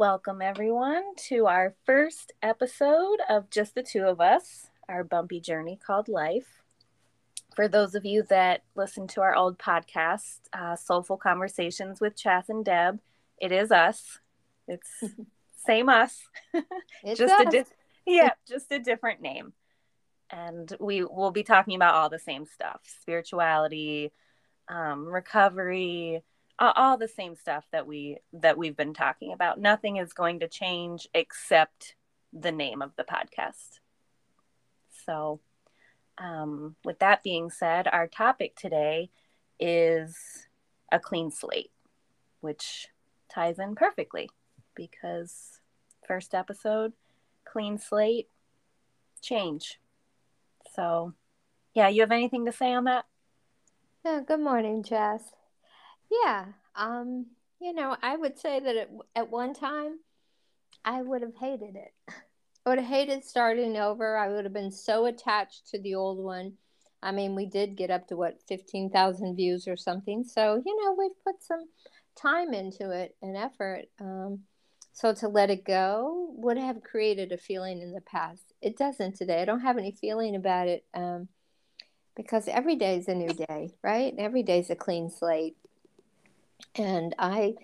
Welcome, everyone, to our first episode of Just the Two of Us, our bumpy journey called Life. For those of you that listen to our old podcast, uh, Soulful Conversations with Chas and Deb, it is us. It's same us, just us. a di- yeah, just a different name. And we will be talking about all the same stuff: spirituality, um, recovery, all the same stuff that we that we've been talking about. Nothing is going to change except the name of the podcast. So um, with that being said our topic today is a clean slate which ties in perfectly because first episode clean slate change. So yeah you have anything to say on that? Yeah, good morning jess yeah. Um, you know, I would say that at, at one time I would have hated it. I would have hated starting over. I would have been so attached to the old one. I mean, we did get up to what, 15,000 views or something. So, you know, we've put some time into it and effort. Um, so to let it go would have created a feeling in the past. It doesn't today. I don't have any feeling about it um, because every day is a new day, right? Every day is a clean slate and I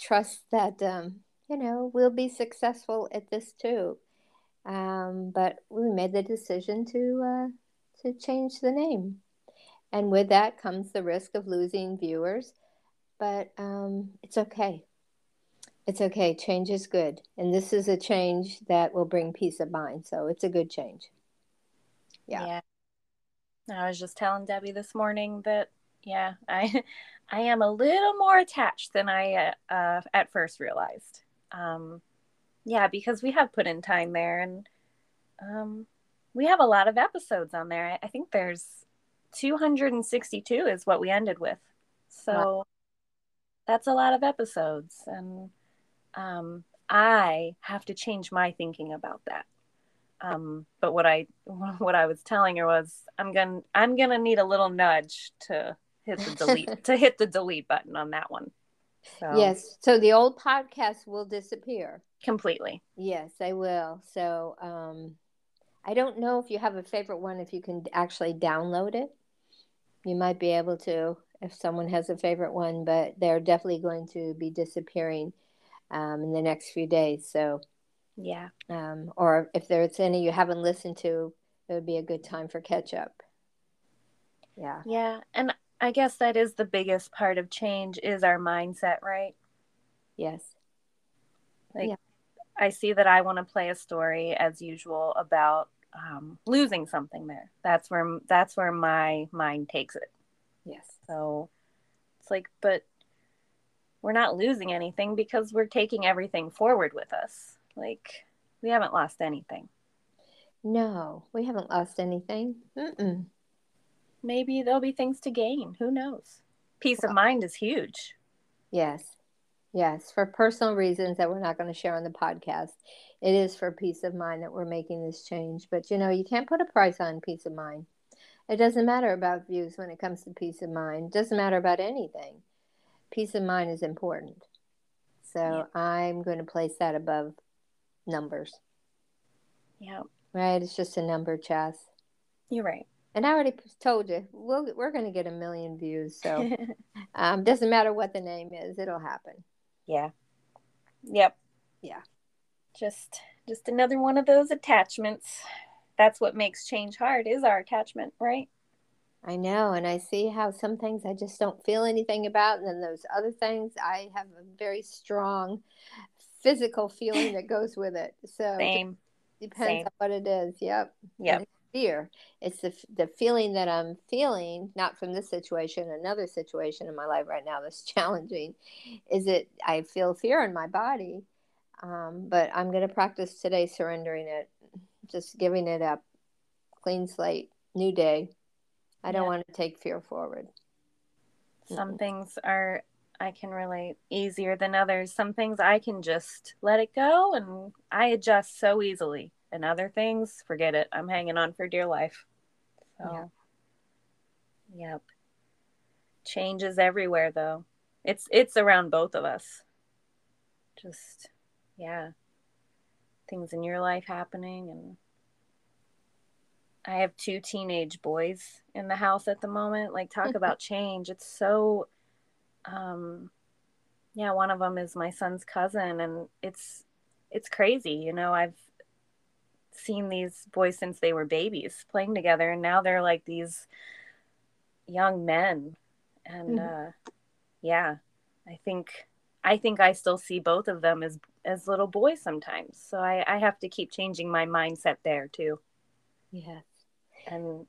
trust that um, you know we'll be successful at this too. Um, but we made the decision to uh, to change the name, and with that comes the risk of losing viewers. But um, it's okay. It's okay. Change is good, and this is a change that will bring peace of mind. So it's a good change. Yeah. yeah. I was just telling Debbie this morning that yeah, I I am a little more attached than I uh, at first realized. Um, yeah, because we have put in time there, and um, we have a lot of episodes on there. I, I think there's 262 is what we ended with, so wow. that's a lot of episodes, and um, I have to change my thinking about that. Um, but what I what I was telling her was I'm gonna I'm gonna need a little nudge to hit the delete to hit the delete button on that one. So. Yes. So the old podcast will disappear completely. Yes, they will. So um, I don't know if you have a favorite one. If you can actually download it, you might be able to. If someone has a favorite one, but they're definitely going to be disappearing um, in the next few days. So yeah. Um, or if there's any you haven't listened to, it would be a good time for catch up. Yeah. Yeah, and I guess that is the biggest part of change is our mindset, right? Yes. Like yeah. I see that I want to play a story as usual about um, losing something there. That's where that's where my mind takes it. Yes. So it's like, but we're not losing anything because we're taking everything forward with us. Like we haven't lost anything. No, we haven't lost anything. Mm-mm maybe there'll be things to gain. Who knows? Peace of mind is huge. Yes. Yes. For personal reasons that we're not going to share on the podcast, it is for peace of mind that we're making this change. But you know, you can't put a price on peace of mind. It doesn't matter about views when it comes to peace of mind. It doesn't matter about anything. Peace of mind is important. So yeah. I'm going to place that above numbers. Yeah. Right? It's just a number, Chas. You're right. And I already told you, we'll, we're going to get a million views. So um, doesn't matter what the name is, it'll happen. Yeah. Yep. Yeah. Just just another one of those attachments. That's what makes change hard is our attachment, right? I know, and I see how some things I just don't feel anything about, and then those other things I have a very strong physical feeling that goes with it. So Same. It depends Same. on what it is. Yep. Yep fear. It's the, the feeling that I'm feeling, not from this situation, another situation in my life right now that's challenging, is that I feel fear in my body. Um, but I'm going to practice today surrendering it, just giving it up. Clean slate, new day. I don't yeah. want to take fear forward. Some mm-hmm. things are, I can relate easier than others. Some things I can just let it go and I adjust so easily. And other things, forget it. I'm hanging on for dear life. So, yeah. yep. Changes everywhere though. It's it's around both of us. Just yeah. Things in your life happening and I have two teenage boys in the house at the moment. Like talk about change. It's so um yeah, one of them is my son's cousin and it's it's crazy, you know. I've seen these boys since they were babies playing together and now they're like these young men. And mm-hmm. uh yeah i think i think i still see both of them as as little boys sometimes. So i i have to keep changing my mindset there too. Yes. And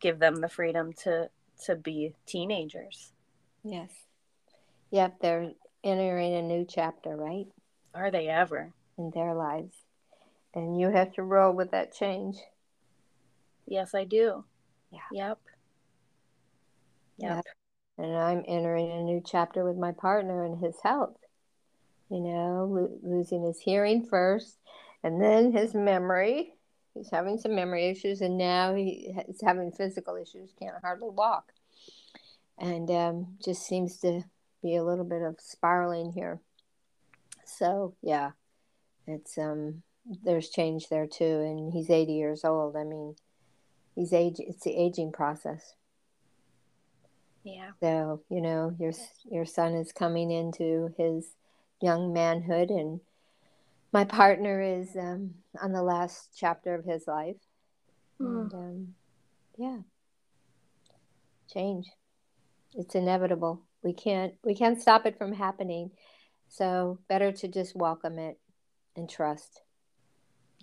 give them the freedom to to be teenagers. Yes. Yep they're entering a new chapter right? Are they ever? In their lives and you have to roll with that change. Yes, I do. Yeah. Yep. Yep. And I'm entering a new chapter with my partner and his health. You know, lo- losing his hearing first, and then his memory. He's having some memory issues, and now he's having physical issues. Can't hardly walk, and um, just seems to be a little bit of spiraling here. So yeah, it's um there's change there too and he's 80 years old. I mean he's age it's the aging process. Yeah. So you know your your son is coming into his young manhood and my partner is um, on the last chapter of his life. Mm. and um, yeah. Change. It's inevitable. We can't we can't stop it from happening. So better to just welcome it and trust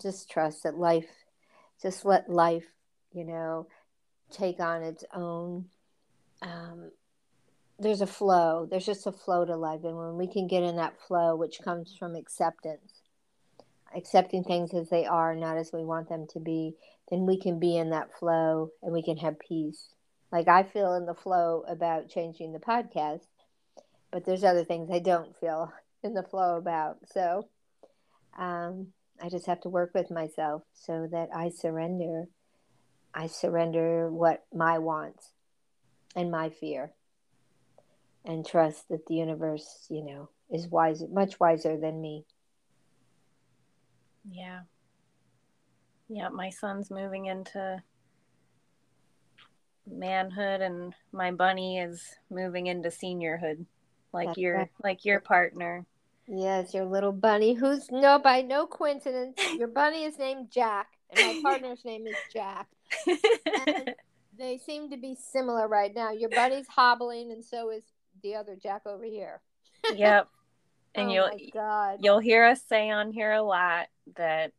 just trust that life, just let life, you know, take on its own. Um, there's a flow. There's just a flow to life, and when we can get in that flow, which comes from acceptance, accepting things as they are, not as we want them to be, then we can be in that flow and we can have peace. Like I feel in the flow about changing the podcast, but there's other things I don't feel in the flow about. So, um, I just have to work with myself so that I surrender. I surrender what my wants and my fear and trust that the universe, you know, is wise, much wiser than me. Yeah. Yeah, my son's moving into manhood and my bunny is moving into seniorhood like That's your right. like your partner. Yes, your little bunny, who's no by no coincidence, your bunny is named Jack, and my partner's name is Jack. And they seem to be similar right now. Your bunny's hobbling, and so is the other Jack over here. yep. And oh you'll you'll hear us say on here a lot that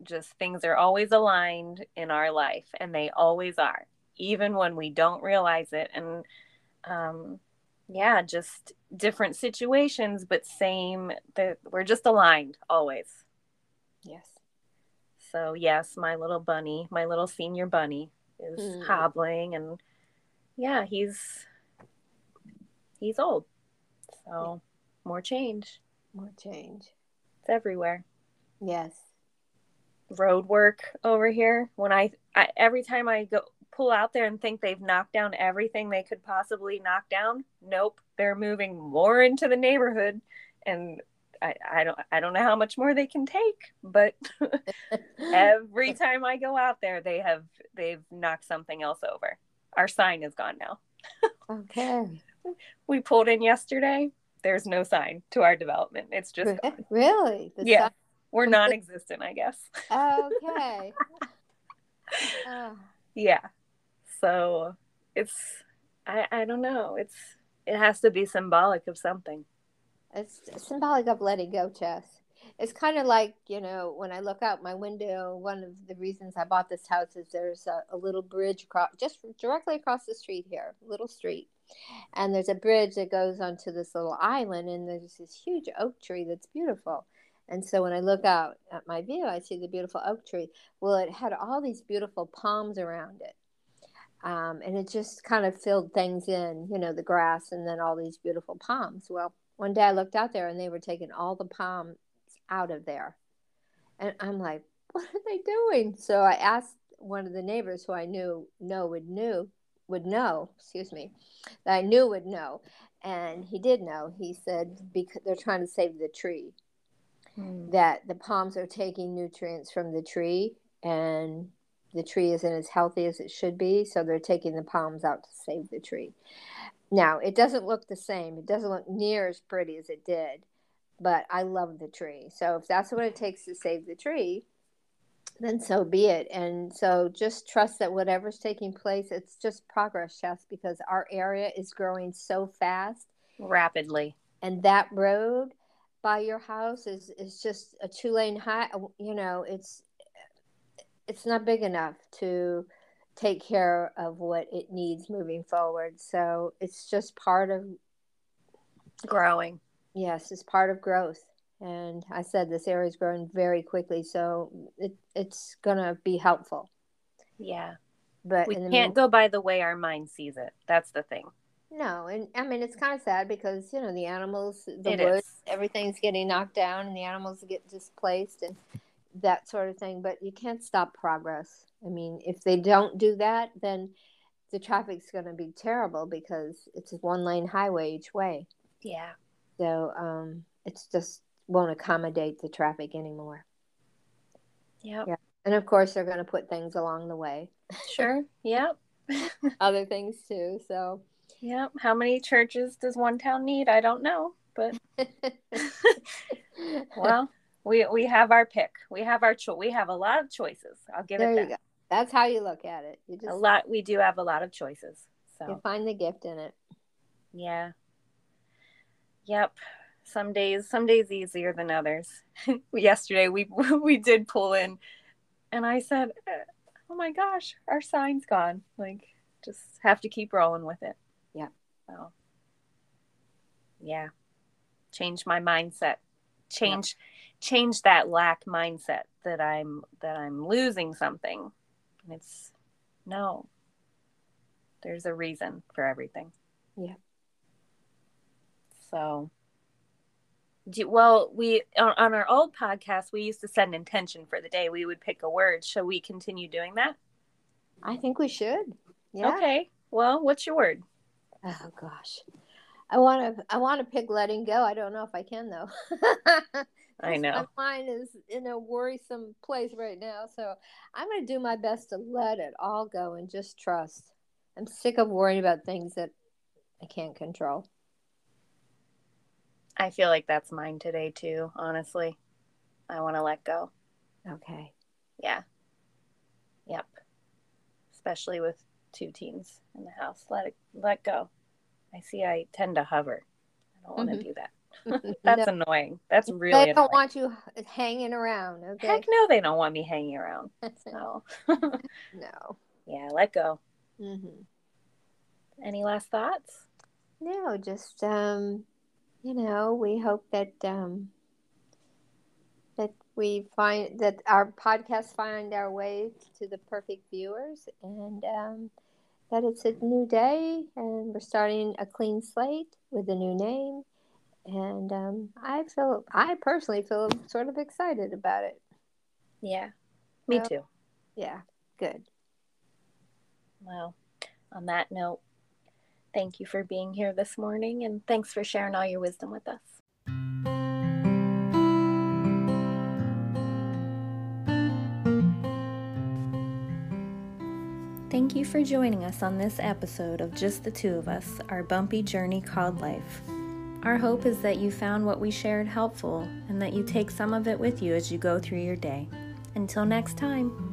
just things are always aligned in our life, and they always are, even when we don't realize it. And um, yeah, just different situations, but same. That we're just aligned always. Yes. So yes, my little bunny, my little senior bunny, is mm. hobbling, and yeah, he's he's old. So more change. More change. It's everywhere. Yes. Road work over here. When I, I every time I go out there and think they've knocked down everything they could possibly knock down. Nope, they're moving more into the neighborhood, and I, I don't I don't know how much more they can take, but every time I go out there, they have they've knocked something else over. Our sign is gone now. okay. We pulled in yesterday. There's no sign to our development. It's just really the yeah. Sign- we're non-existent, I guess. okay. Uh. Yeah so it's I, I don't know. It's it has to be symbolic of something. It's symbolic of letting go Jess. It's kind of like you know when i look out my window one of the reasons i bought this house is there's a, a little bridge across just directly across the street here little street. And there's a bridge that goes onto this little island and there's this huge oak tree that's beautiful. And so when I look out at my view, I see the beautiful oak tree. Well, it had all these beautiful palms around it. Um, and it just kind of filled things in, you know, the grass and then all these beautiful palms. Well, one day I looked out there and they were taking all the palms out of there. And I'm like, what are they doing? So I asked one of the neighbors who I knew know would knew would know, excuse me, that I knew would know. And he did know. He said because they're trying to save the tree. Hmm. That the palms are taking nutrients from the tree and the tree isn't as healthy as it should be, so they're taking the palms out to save the tree. Now, it doesn't look the same. It doesn't look near as pretty as it did, but I love the tree. So if that's what it takes to save the tree, then so be it. And so just trust that whatever's taking place, it's just progress, Jess, because our area is growing so fast. Rapidly. And that road by your house is, is just a two lane high. You know, it's it's not big enough to take care of what it needs moving forward. So it's just part of growing. Yes, it's part of growth. And I said this area is growing very quickly, so it, it's going to be helpful. Yeah. But we can't go by the way our mind sees it. That's the thing. No, and I mean it's kind of sad because you know the animals, the it woods, is. everything's getting knocked down, and the animals get displaced, and that sort of thing. But you can't stop progress. I mean, if they don't do that, then the traffic's going to be terrible because it's a one lane highway each way. Yeah. So um, it's just won't accommodate the traffic anymore. Yep. Yeah. And of course, they're going to put things along the way. Sure. Yep. Other things too. So. Yep. How many churches does one town need? I don't know, but well, we we have our pick. We have our choice. We have a lot of choices. I'll give there it that. You go. That's how you look at it. You just a lot. We do have a lot of choices. So you find the gift in it. Yeah. Yep. Some days, some days easier than others. Yesterday we we did pull in, and I said, "Oh my gosh, our sign's gone." Like, just have to keep rolling with it. Yeah. So. Yeah. Change my mindset. Change. Yeah change that lack mindset that I'm that I'm losing something. And it's no. There's a reason for everything. Yeah. So do, well, we on, on our old podcast we used to set an intention for the day. We would pick a word. Shall we continue doing that? I think we should. Yeah. Okay. Well, what's your word? Oh gosh. I want to I want to pick letting go. I don't know if I can though. I know. My mind is in a worrisome place right now. So I'm going to do my best to let it all go and just trust. I'm sick of worrying about things that I can't control. I feel like that's mine today, too, honestly. I want to let go. Okay. Yeah. Yep. Especially with two teens in the house. Let it let go. I see I tend to hover. I don't want to mm-hmm. do that. That's no. annoying. That's really. They don't annoying. want you hanging around. Okay. Heck no, they don't want me hanging around. No. no. Yeah, let go. Mm-hmm. Any last thoughts? No, just um, you know, we hope that um, that we find that our podcast find our way to the perfect viewers, and um, that it's a new day, and we're starting a clean slate with a new name and um, I feel I personally feel sort of excited about it. Yeah, me so, too. Yeah, good. Well, on that note, thank you for being here this morning, and thanks for sharing all your wisdom with us. Thank you for joining us on this episode of Just the Two of Us, our bumpy journey called life. Our hope is that you found what we shared helpful and that you take some of it with you as you go through your day. Until next time.